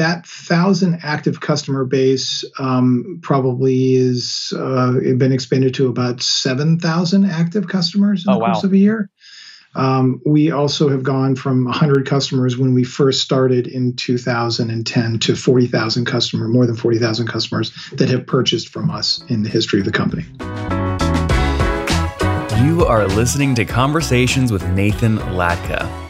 that thousand active customer base um, probably is uh, been expanded to about seven thousand active customers in Oh, the course wow. of a year. Um, we also have gone from 100 customers when we first started in 2010 to 40,000 customer, more than 40,000 customers that have purchased from us in the history of the company. You are listening to Conversations with Nathan Latka.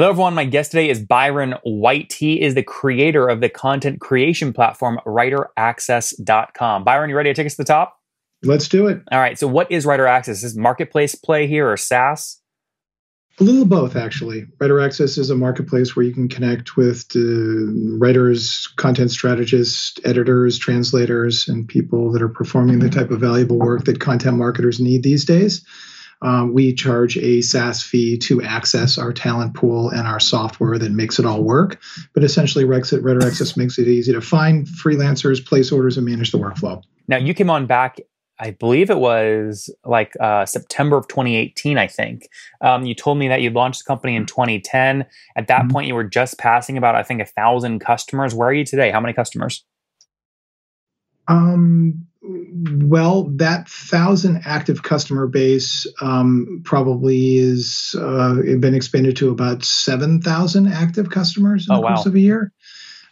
Hello, everyone. My guest today is Byron White. He is the creator of the content creation platform WriterAccess.com. Byron, you ready to take us to the top? Let's do it. All right. So, what is Writer Access? Is marketplace play here or SaaS? A little of both, actually. Writer Access is a marketplace where you can connect with writers, content strategists, editors, translators, and people that are performing the type of valuable work that content marketers need these days. Um, we charge a SaaS fee to access our talent pool and our software that makes it all work. But essentially, Rexit, Access makes it easy to find freelancers, place orders, and manage the workflow. Now, you came on back, I believe it was like uh, September of 2018, I think. Um, you told me that you launched the company in 2010. At that Mhm. point, you were just passing about, I think, a thousand customers. Where are you today? How many customers? Um, well, that thousand active customer base um, probably is uh, been expanded to about seven thousand active customers in Oh, the course wow. of a year.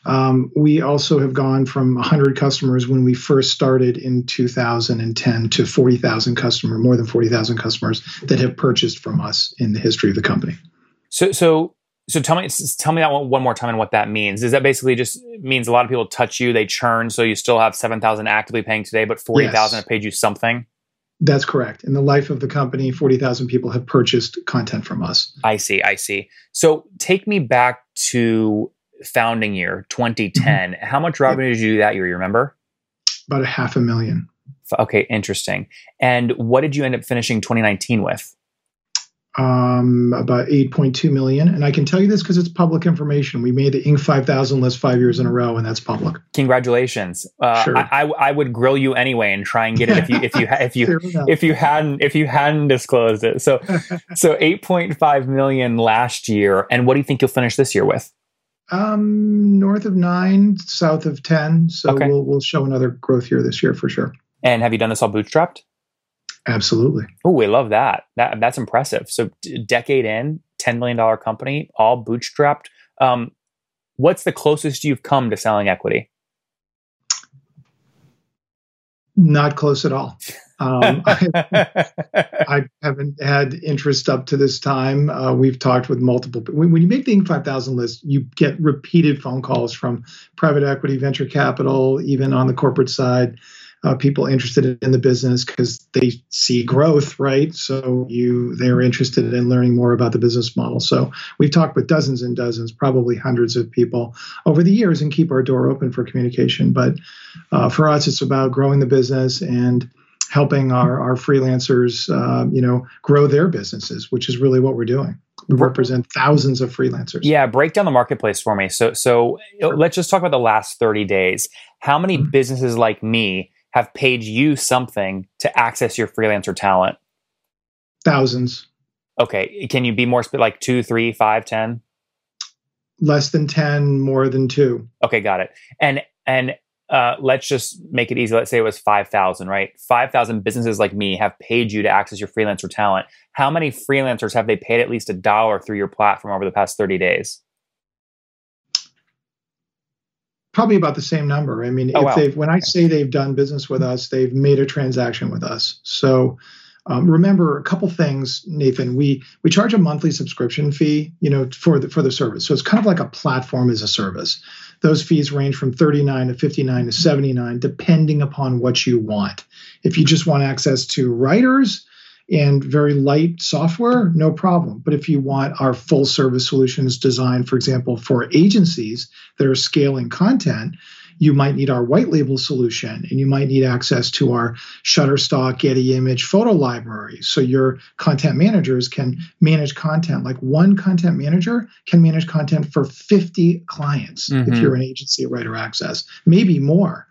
Um, we also have gone from 100 customers when we first started in 2010 to 40,000 customer, more than 40,000 customers that have purchased from us in the history of the company. So, so, so tell me, tell me that one, one more time and what that means. Is that basically just means a lot of people touch you, they churn, so you still have seven thousand actively paying today, but forty thousand Yes. have paid you something? That's correct. In the life of the company, 40,000 people have purchased content from us. I see, I see. So, take me back to founding year 2010. Mm-hmm. How much revenue did you do that year? You remember? About a half a million. Okay, interesting. And what did you end up finishing 2019 with? Um, about 8.2 million. And I can tell you this because it's public information. We made the Inc. 5000 list five years in a row, and that's public. Congratulations. Uh, Sure. I, I, I would grill you anyway and try and get it if you if you if you if you hadn't if you hadn't disclosed it. So so 8.5 million last year and what do you think you'll finish this year with? um, north of nine, south of 10. So Okay. we'll, we'll show another growth year this year for sure. And have you done this all bootstrapped? Absolutely. Oh, we love that. That that's impressive. So d- decade in, 10 million dollar company, all bootstrapped. Um what's the closest you've come to selling equity? Not close at all. Um, I, I haven't had interest up to this time. Uh, we've talked with multiple. When, when you make the Inc. 5000 list, you get repeated phone calls from private equity, venture capital, even on the corporate side, uh, people interested in the business because they see growth, right? So you they're interested in learning more about the business model. So we've talked with dozens and dozens, probably hundreds of people over the years, and keep our door open for communication. But uh, for us, it's about growing the business and helping our, our freelancers, uh, you know, grow their businesses, which is really what we're doing. We represent thousands of freelancers. Yeah, break down the marketplace for me. So, so let's just talk about the last 30 days. How many Mhm. businesses like me have paid you something to access your freelancer talent? Thousands. Okay, can you be more spe- like two, three, five, ten? less than 10, more than two. Okay, got it. And and uh, let's just make it easy. Let's say it was 5,000, right? 5,000 businesses like me have paid you to access your freelancer talent. How many freelancers have they paid at least a dollar through your platform over the past 30 days? Probably about the same number. I mean, oh, if wow. they've when I say they've done business with us, they've made a transaction with us. So um, remember a couple things, Nathan. We we charge a monthly subscription fee, you know, for the for the service. So it's kind of like a platform as a service. Those fees range from 39 to 59 to 79, depending upon what you want. If you just want access to writers and very light software, no problem. But if you want our full service solutions designed, for example, for agencies that are scaling content, you might need our white label solution and you might need access to our Shutterstock Getty image photo library. So your content managers can manage content. Like one content manager can manage content for 50 clients mm-hmm. if you're an agency at Writer Access, maybe more.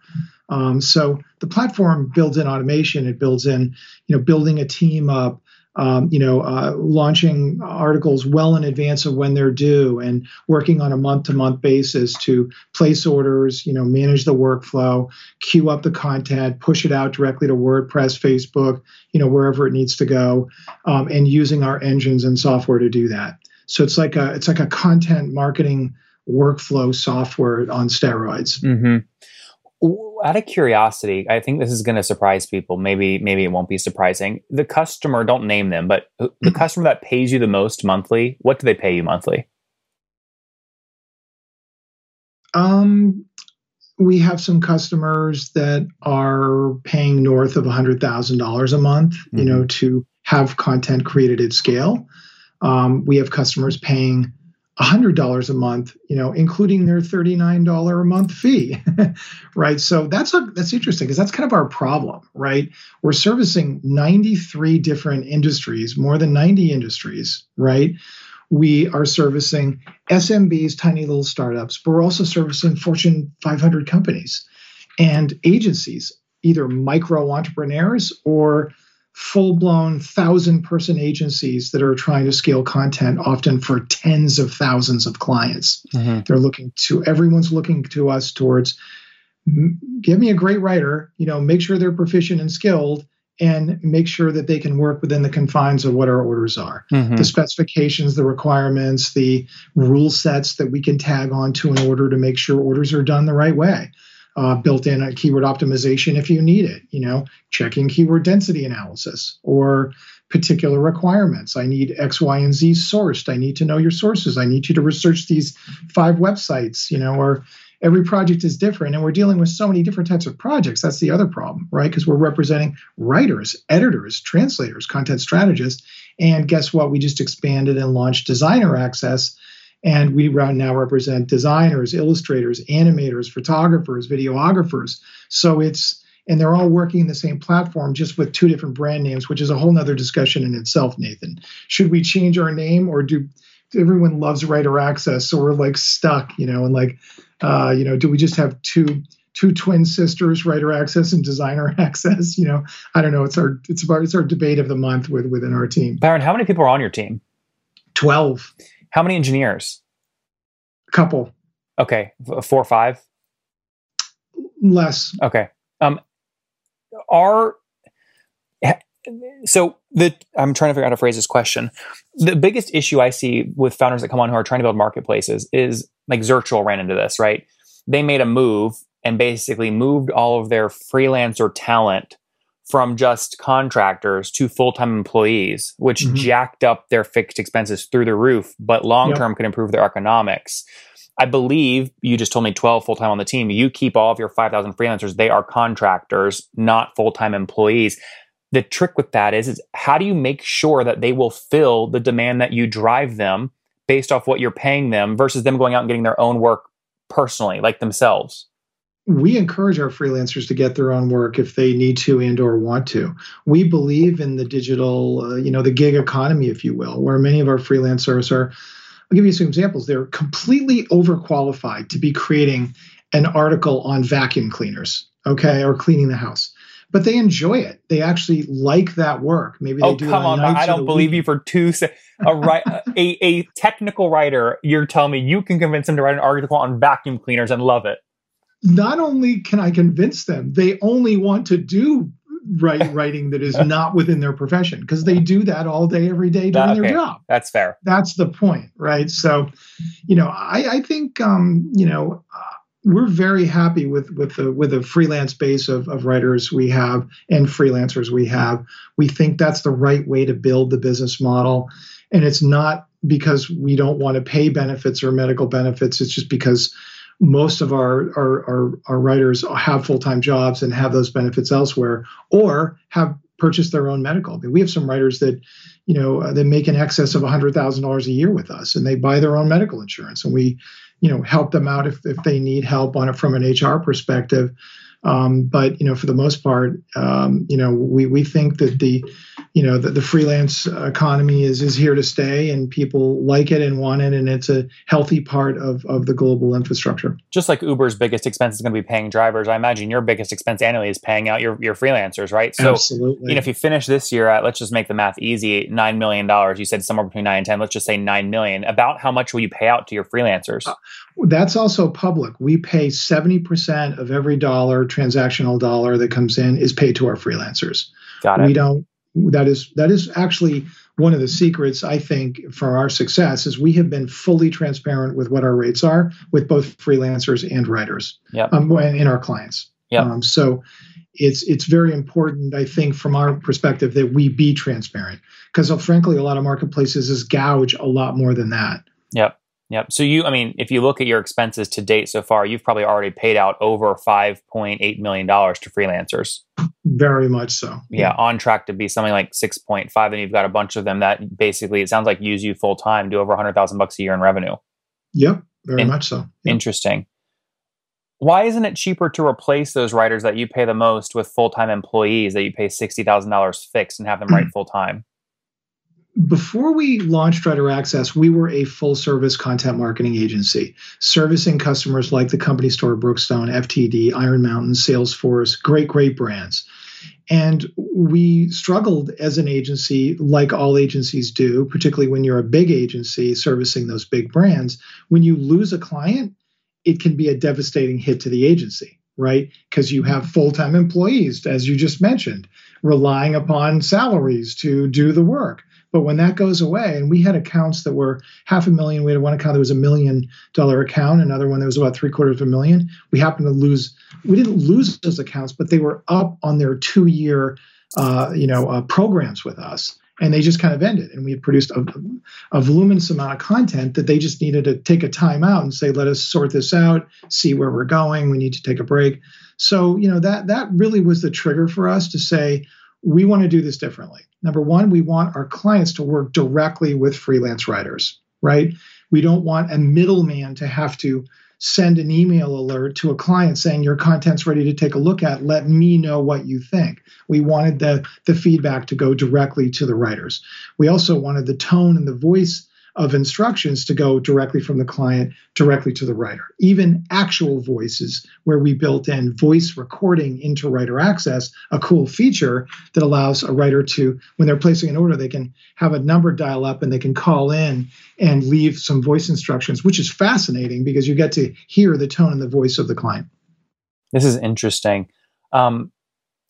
Um, so the platform builds in automation. It builds in, you know, building a team up, um, you know, uh, launching articles well in advance of when they're due and working on a month to month basis to place orders, you know, manage the workflow, queue up the content, push it out directly to WordPress, Facebook, you know, wherever it needs to go, um, and using our engines and software to do that. So it's like a it's like a content marketing workflow software on steroids. Mm-hmm out of curiosity, I think this is going to surprise people. Maybe maybe it won't be surprising. The customer, don't name them, but the mm-hmm. customer that pays you the most monthly, what do they pay you monthly? Um, we have some customers that are paying north of $100,000 a month, mm-hmm. you know, mm-hmm. to have content created at scale. Um, we have customers paying $100 a month, you know, including their $39 a month fee, right? So that's a, that's interesting because that's kind of our problem, right? We're servicing 93 different industries, more than 90 industries, right? We are servicing SMBs, tiny little startups, but we're also servicing Fortune 500 companies and agencies, either micro entrepreneurs or full blown thousand person agencies that are trying to scale content, often for tens of thousands of clients. Mm-hmm. They're looking to, everyone's looking to us towards give me a great writer, you know, make sure they're proficient and skilled and make sure that they can work within the confines of what our orders are. Mm-hmm. The specifications, the requirements, the rule sets that we can tag on to an order to make sure orders are done the right way uh, built in a keyword optimization if you need it, you know, checking keyword density analysis or particular requirements. I need X, Y, and Z sourced. I need to know your sources. I need you to research these five websites, you know, or every project is different and we're dealing with so many different types of projects that's the other problem right because we're representing writers editors translators content strategists and guess what we just expanded and launched designer access and we now represent designers, illustrators, animators, photographers, videographers. So it's, and they're all working in the same platform just with two different brand names, which is a whole nother discussion in itself, Nathan. Should we change our name or do everyone loves writer access? So we're like stuck, you know, and like, uh, you know, do we just have two two twin sisters, writer access and designer access? You know, I don't know. It's our it's about it's our debate of the month with within our team. Byron, how many people are on your team? Twelve. How many engineers? A couple. Okay, four or five. Less. Okay. Um, are so the I'm trying to figure out how to phrase this question. The biggest issue I see with founders that come on who are trying to build marketplaces is like Zirtual ran into this, right? They made a move and basically moved all of their freelancer talent from just contractors to full-time employees, which mm-hmm. jacked up their fixed expenses through the roof, but long-term yep. could improve their economics. I believe you just told me 12 full-time on the team. You keep all of your 5,000 freelancers. They are contractors, not full-time employees. The trick with that is, is how do you make sure that they will fill the demand that you drive them based off what you're paying them versus them going out and getting their own work personally, like themselves? We encourage our freelancers to get their own work if they need to and or want to we believe in the digital uh, you know the gig economy if you will where many of our freelancers are i'll give you some examples they're completely overqualified to be creating an article on vacuum cleaners okay or cleaning the house but they enjoy it. They actually like that work. Maybe they oh, do. come on! I don't believe week. you for two. Se- a, right, a a technical writer. You're telling me you can convince them to write an article on vacuum cleaners and love it. Not only can I convince them, they only want to do write, writing that is not within their profession because they do that all day, every day doing okay. their job. That's fair. That's the point, right? So, you know, I, I think, um, you know, uh, we're very happy with with the with the freelance base of, of writers we have and freelancers we have. We think that's the right way to build the business model, and it's not because we don't want to pay benefits or medical benefits. It's just because most of our our, our, our writers have full-time jobs and have those benefits elsewhere or have purchased their own medical. I mean, we have some writers that, you know, uh, that make in excess of $100,000 a year with us and they buy their own medical insurance and we, you know, help them out if, if they need help on it from an HR perspective. Um, but, you know, for the most part, um, you know, we, we think that the, you know the, the freelance economy is is here to stay and people like it and want it and it's a healthy part of of the global infrastructure just like uber's biggest expense is going to be paying drivers i imagine your biggest expense annually is paying out your, your freelancers right so Absolutely. you know if you finish this year at let's just make the math easy nine million dollars you said somewhere between nine and ten let's just say nine million about how much will you pay out to your freelancers uh, that's also public we pay 70% of every dollar transactional dollar that comes in is paid to our freelancers Got it. We don't that is that is actually one of the secrets I think for our success is we have been fully transparent with what our rates are with both freelancers and writers yep. um, and our clients. Yep. Um, so it's it's very important I think from our perspective that we be transparent because frankly a lot of marketplaces is gouge a lot more than that. Yep. Yep. So you, I mean, if you look at your expenses to date so far, you've probably already paid out over five point eight million dollars to freelancers. Very much so. Yeah, on track to be something like six point five, and you've got a bunch of them that basically it sounds like use you full time, do over a hundred thousand bucks a year in revenue. Yep, very In- much so. Yep. Interesting. Why isn't it cheaper to replace those writers that you pay the most with full time employees that you pay sixty thousand dollars fixed and have them write full time? Before we launched Writer Access, we were a full service content marketing agency, servicing customers like the company store Brookstone, FTD, Iron Mountain, Salesforce, great, great brands. And we struggled as an agency, like all agencies do, particularly when you're a big agency servicing those big brands. When you lose a client, it can be a devastating hit to the agency, right? Because you have full time employees, as you just mentioned, relying upon salaries to do the work. But when that goes away, and we had accounts that were half a million, we had one account that was a million dollar account, another one that was about three quarters of a million. We happened to lose. We didn't lose those accounts, but they were up on their two year, uh, you know, uh, programs with us, and they just kind of ended. And we had produced a, a voluminous amount of content that they just needed to take a time out and say, let us sort this out, see where we're going. We need to take a break. So you know that that really was the trigger for us to say we want to do this differently. Number one, we want our clients to work directly with freelance writers, right? We don't want a middleman to have to send an email alert to a client saying your content's ready to take a look at. Let me know what you think. We wanted the, the feedback to go directly to the writers. We also wanted the tone and the voice of instructions to go directly from the client directly to the writer. Even actual voices, where we built in voice recording into writer access, a cool feature that allows a writer to, when they're placing an order, they can have a number dial up and they can call in and leave some voice instructions, which is fascinating because you get to hear the tone and the voice of the client. This is interesting. Um,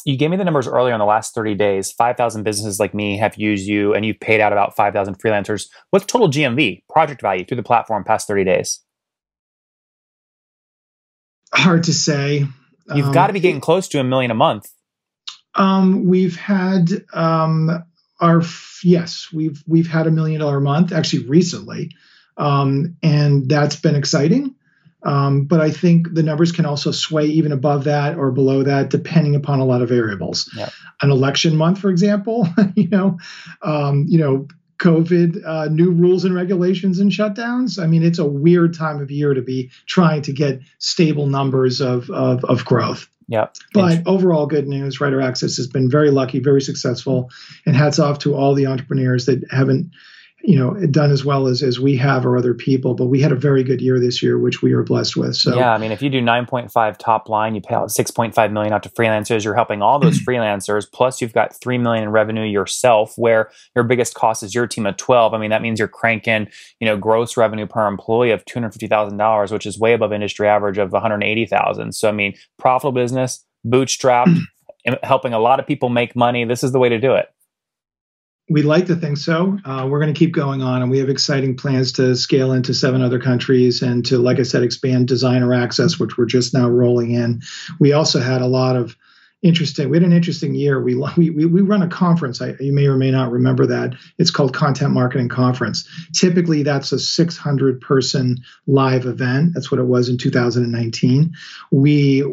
you gave me the numbers earlier in the last 30 days. 5000 businesses like me have used you and you've paid out about 5000 freelancers. What's total gmv project value through the platform past 30 days? Hard to say. You've um, got to be getting close to a million a month. Um, we've had um, our yes we've we've had a million dollar a month actually recently. Um, and that's been exciting um, but I think the numbers can also sway even above that or below that, depending upon a lot of variables. An election month, for example, you know, um, you know, COVID, uh, new rules and regulations and shutdowns. I mean, it's a weird time of year to be trying to get stable numbers of of, of growth. Yeah. But overall, good news. Writer Access has been very lucky, very successful, and hats off to all the entrepreneurs that haven't you know done as well as as we have or other people but we had a very good year this year which we are blessed with. So yeah i mean if you do 9.5 top line you pay out 6.5 million out to freelancers. You're helping all those freelancers. Plus you've got 3 million in revenue yourself where your biggest cost is your team of 12 i mean that means you're cranking you know gross revenue per employee of $250000 which is way above industry average of 180000 so i mean profitable business bootstrapped helping a lot of people make money. This is the way to do it we like to think so. Uh, we're going to keep going on, and we have exciting plans to scale into seven other countries and to, like I said, expand designer access, which we're just now rolling in. We also had a lot of interesting. We had an interesting year. We we we run a conference. I, you may or may not remember that. It's called Content Marketing Conference. Typically, that's a 600 person live event. That's what it was in 2019. We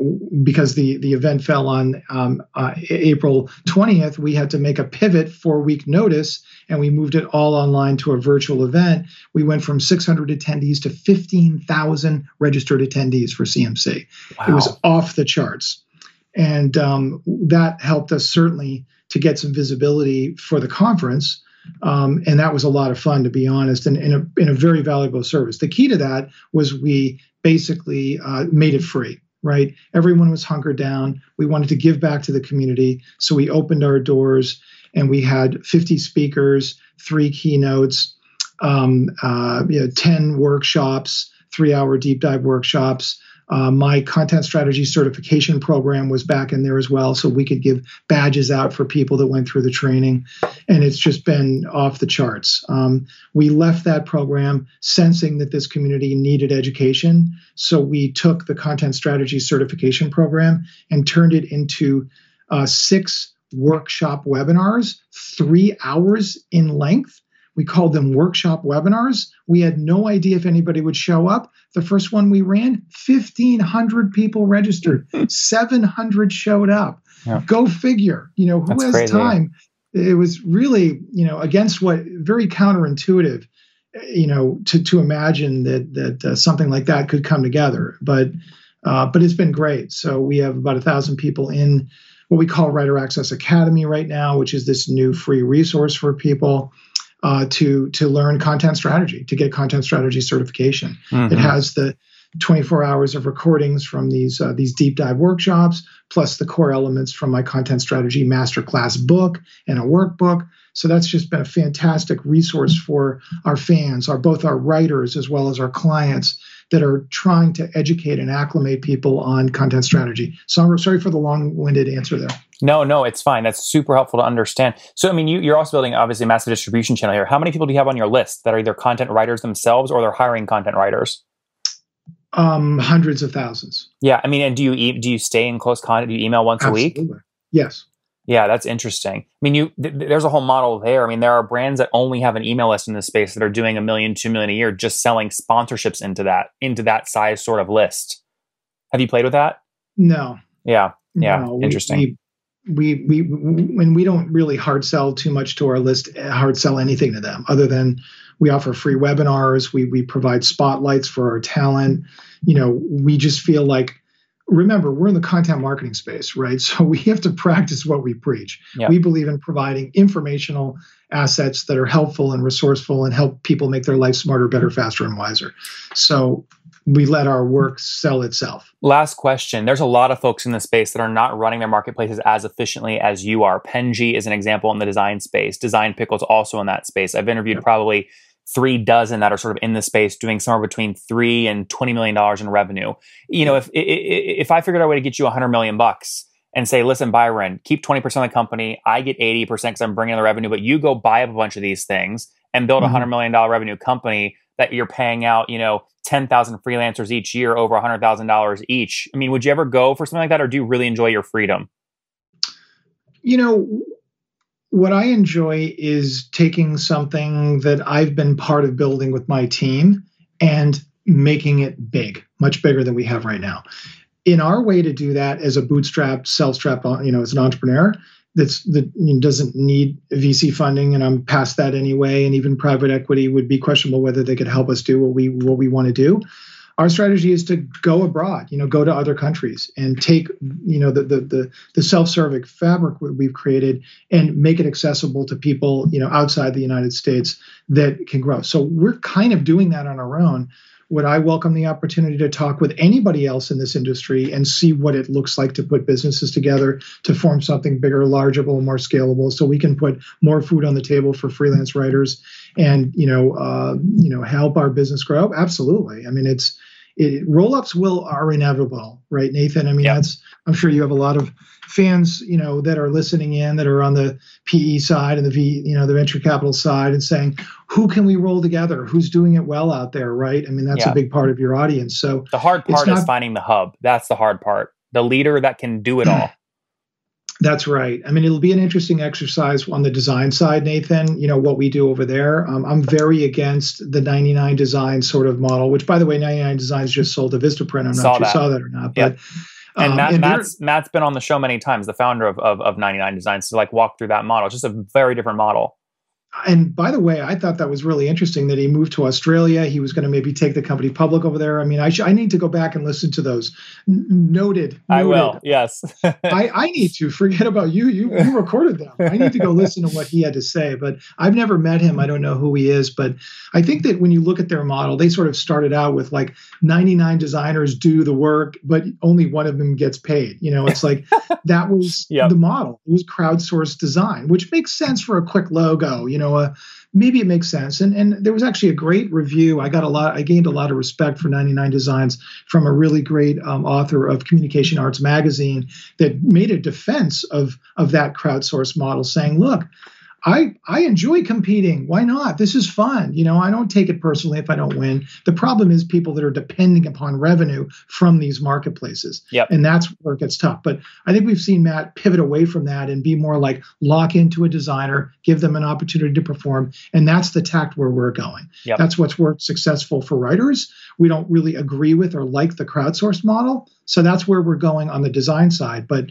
because the the event fell on um, uh, April 20th, we had to make a pivot four week notice, and we moved it all online to a virtual event. We went from 600 attendees to 15,000 registered attendees for CMC. Wow. It was off the charts and um, that helped us certainly to get some visibility for the conference. Um, and that was a lot of fun, to be honest, and in a, a very valuable service. The key to that was we basically uh, made it free, right? Everyone was hunkered down. We wanted to give back to the community, so we opened our doors and we had 50 speakers, three keynotes, um, uh, you know, 10 workshops, three hour deep dive workshops. Uh, my content strategy certification program was back in there as well, so we could give badges out for people that went through the training, and it's just been off the charts. Um, we left that program sensing that this community needed education, so we took the content strategy certification program and turned it into uh, six workshop webinars, three hours in length we called them workshop webinars. We had no idea if anybody would show up. The first one we ran, 1,500 people registered, 700 showed up. Yeah. Go figure. You know, who That's has crazy. time? It was really, you know, against what very counterintuitive, you know, to to imagine that that uh, something like that could come together. But uh, but it's been great. So we have about a thousand people in what we call Writer Access Academy right now, which is this new free resource for people uh, to to learn content strategy, to get content strategy certification. Mm-hmm. It has the 24 hours of recordings from these uh, these deep dive workshops, plus the core elements from my content strategy masterclass book and a workbook. So that's just been a fantastic resource for our fans, our both our writers as well as our clients that are trying to educate and acclimate people on content strategy. So I'm sorry for the long-winded answer there. No, no, it's fine. That's super helpful to understand. So, I mean, you, are also building obviously a massive distribution channel here. How many people do you have on your list that are either content writers themselves or they're hiring content writers? Um, hundreds of thousands. Yeah, I mean, and do you e- do you stay in close contact? Do you email once Absolutely. a week? Yes. Yeah, that's interesting. I mean, you th- there's a whole model there. I mean, there are brands that only have an email list in this space that are doing a million, two million a year, just selling sponsorships into that into that size sort of list. Have you played with that? No. Yeah. Yeah. No, interesting. We, we we when we don't really hard sell too much to our list hard sell anything to them other than we offer free webinars we we provide spotlights for our talent you know we just feel like remember we're in the content marketing space right so we have to practice what we preach yeah. we believe in providing informational assets that are helpful and resourceful and help people make their life smarter better faster and wiser so we let our work sell itself. Last question. There's a lot of folks in the space that are not running their marketplaces as efficiently as you are. Penji is an example in the design space. Design Pickles also in that space. I've interviewed probably three dozen that are sort of in the space doing somewhere between three and twenty million dollars in revenue. You know, if if I figured out a way to get you a hundred million bucks and say, listen, Byron, keep twenty percent of the company, I get eighty percent because I'm bringing the revenue, but you go buy up a bunch of these things and build a mm-hmm. hundred million dollar revenue company that you're paying out, you know, 10,000 freelancers each year over $100,000 each. I mean, would you ever go for something like that or do you really enjoy your freedom? You know, what I enjoy is taking something that I've been part of building with my team and making it big, much bigger than we have right now. In our way to do that as a bootstrap, self-strap, uh, you know, as an entrepreneur, that's that doesn't need VC funding, and I'm past that anyway. And even private equity would be questionable whether they could help us do what we what we want to do. Our strategy is to go abroad, you know, go to other countries and take, you know, the the the, the self-serving fabric we've created and make it accessible to people, you know, outside the United States that can grow. So we're kind of doing that on our own. Would I welcome the opportunity to talk with anybody else in this industry and see what it looks like to put businesses together to form something bigger, larger, more scalable, so we can put more food on the table for freelance writers and you know, uh, you know, help our business grow? Absolutely. I mean, it's it, roll-ups will are inevitable, right, Nathan? I mean, yep. that's I'm sure you have a lot of fans, you know, that are listening in that are on the PE side and the V, you know, the venture capital side, and saying, who can we roll together? Who's doing it well out there, right? I mean, that's yeah. a big part of your audience. So the hard part not, is finding the hub. That's the hard part. The leader that can do it all. That's right. I mean, it'll be an interesting exercise on the design side, Nathan. You know what we do over there. Um, I'm very against the 99 design sort of model, which, by the way, 99 Designs just sold to Vistaprint. I'm not sure you saw that or not, but. And, um, Matt, and Matt's Matt's been on the show many times, the founder of, of, of 99 Designs, to like walk through that model. It's just a very different model and by the way, I thought that was really interesting that he moved to Australia. He was going to maybe take the company public over there. I mean, I, sh- I need to go back and listen to those. N- noted, noted, I will. Yes. I, I need to forget about you. You you recorded them. I need to go listen to what he had to say. But I've never met him. I don't know who he is. But I think that when you look at their model, they sort of started out with like 99 designers do the work, but only one of them gets paid. You know, it's like that was yep. the model. It was crowdsourced design, which makes sense for a quick logo. You know maybe it makes sense. And and there was actually a great review. I got a lot. I gained a lot of respect for 99 Designs from a really great um, author of Communication Arts magazine that made a defense of of that crowdsourced model, saying, "Look, I I enjoy competing. Why not? This is fun. You know, I don't take it personally if I don't win. The problem is people that are depending upon revenue from these marketplaces. Yep. And that's where it gets tough. But I think we've seen Matt pivot away from that and be more like lock into a designer, give them an opportunity to perform. And that's the tact where we're going. Yep. That's what's worked successful for writers. We don't really agree with or like the crowdsourced model. So that's where we're going on the design side. But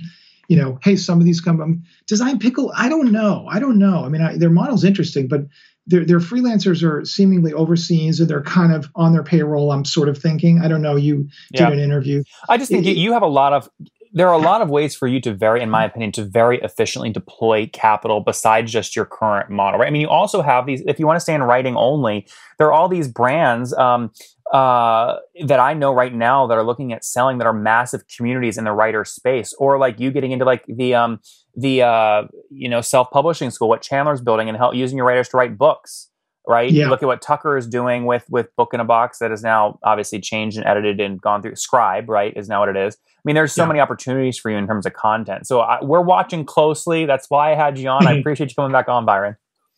you know, hey, some of these come um, design pickle. I don't know. I don't know. I mean, I, their model's interesting, but their their freelancers are seemingly overseas and they're kind of on their payroll. I'm sort of thinking. I don't know. You yeah. did an interview. I just think it, you have a lot of. There are a lot of ways for you to very, in my opinion, to very efficiently deploy capital besides just your current model, right? I mean, you also have these. If you want to stay in writing only, there are all these brands. Um, uh, that I know right now that are looking at selling that are massive communities in the writer space, or like you getting into like the um, the uh, you know self publishing school, what Chandler's building, and help using your writers to write books. Right. Yeah. You look at what Tucker is doing with with Book in a Box that is now obviously changed and edited and gone through. Scribe, right, is now what it is. I mean, there's so yeah. many opportunities for you in terms of content. So I, we're watching closely. That's why I had you on. I appreciate you coming back on, Byron.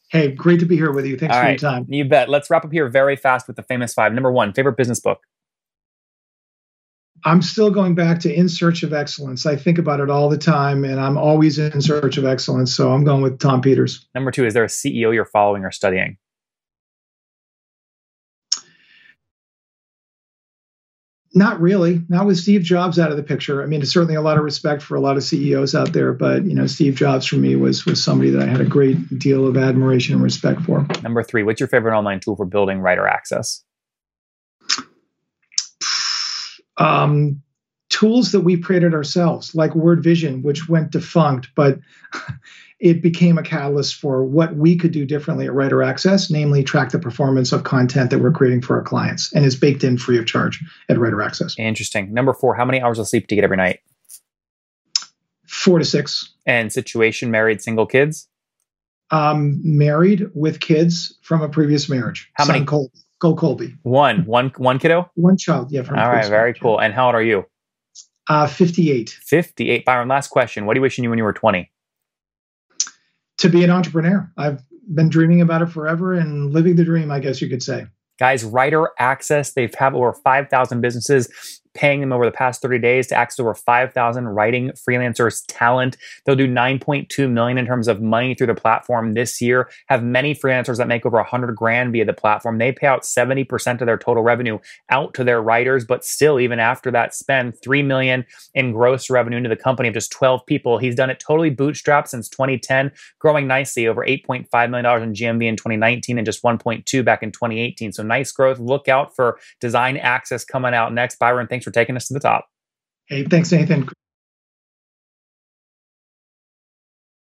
Hey, great to be here with you. Thanks All for right. your time. You bet. Let's wrap up here very fast with the famous five. Number one, favorite business book. I'm still going back to In Search of Excellence. I think about it all the time, and I'm always in search of excellence. So I'm going with Tom Peters. Number two, is there a CEO you're following or studying? Not really. Not with Steve Jobs out of the picture. I mean, there's certainly a lot of respect for a lot of CEOs out there, but you know, Steve Jobs for me was was somebody that I had a great deal of admiration and respect for. Number three, what's your favorite online tool for building writer access? Um, tools that we've created ourselves, like Word Vision, which went defunct, but it became a catalyst for what we could do differently at Writer Access, namely track the performance of content that we're creating for our clients, and is baked in free of charge at Writer Access. Interesting. Number four, how many hours of sleep do you get every night? Four to six. And situation, married, single, kids? Um, married with kids from a previous marriage. How Son many? Col- Go Colby. One, one, one kiddo. One child. Yeah. All right. Very marriage. cool. And how old are you? Uh, 58. 58. Byron, last question. What are you wishing you knew when you were 20? To be an entrepreneur. I've been dreaming about it forever and living the dream, I guess you could say. Guys, Writer Access, they've have over 5,000 businesses paying them over the past 30 days to access over 5,000 writing freelancers talent. They'll do 9.2 million in terms of money through the platform this year. Have many freelancers that make over 100 grand via the platform. They pay out 70% of their total revenue out to their writers, but still, even after that spend, 3 million in gross revenue into the company of just 12 people. He's done it totally bootstrapped since 2010, growing nicely over $8.5 million in GMV in 2019 and just 1.2 back in 2018. So nice growth. Look out for Design Access coming out next. Byron, thanks for taking us to the top. Hey, thanks, Nathan.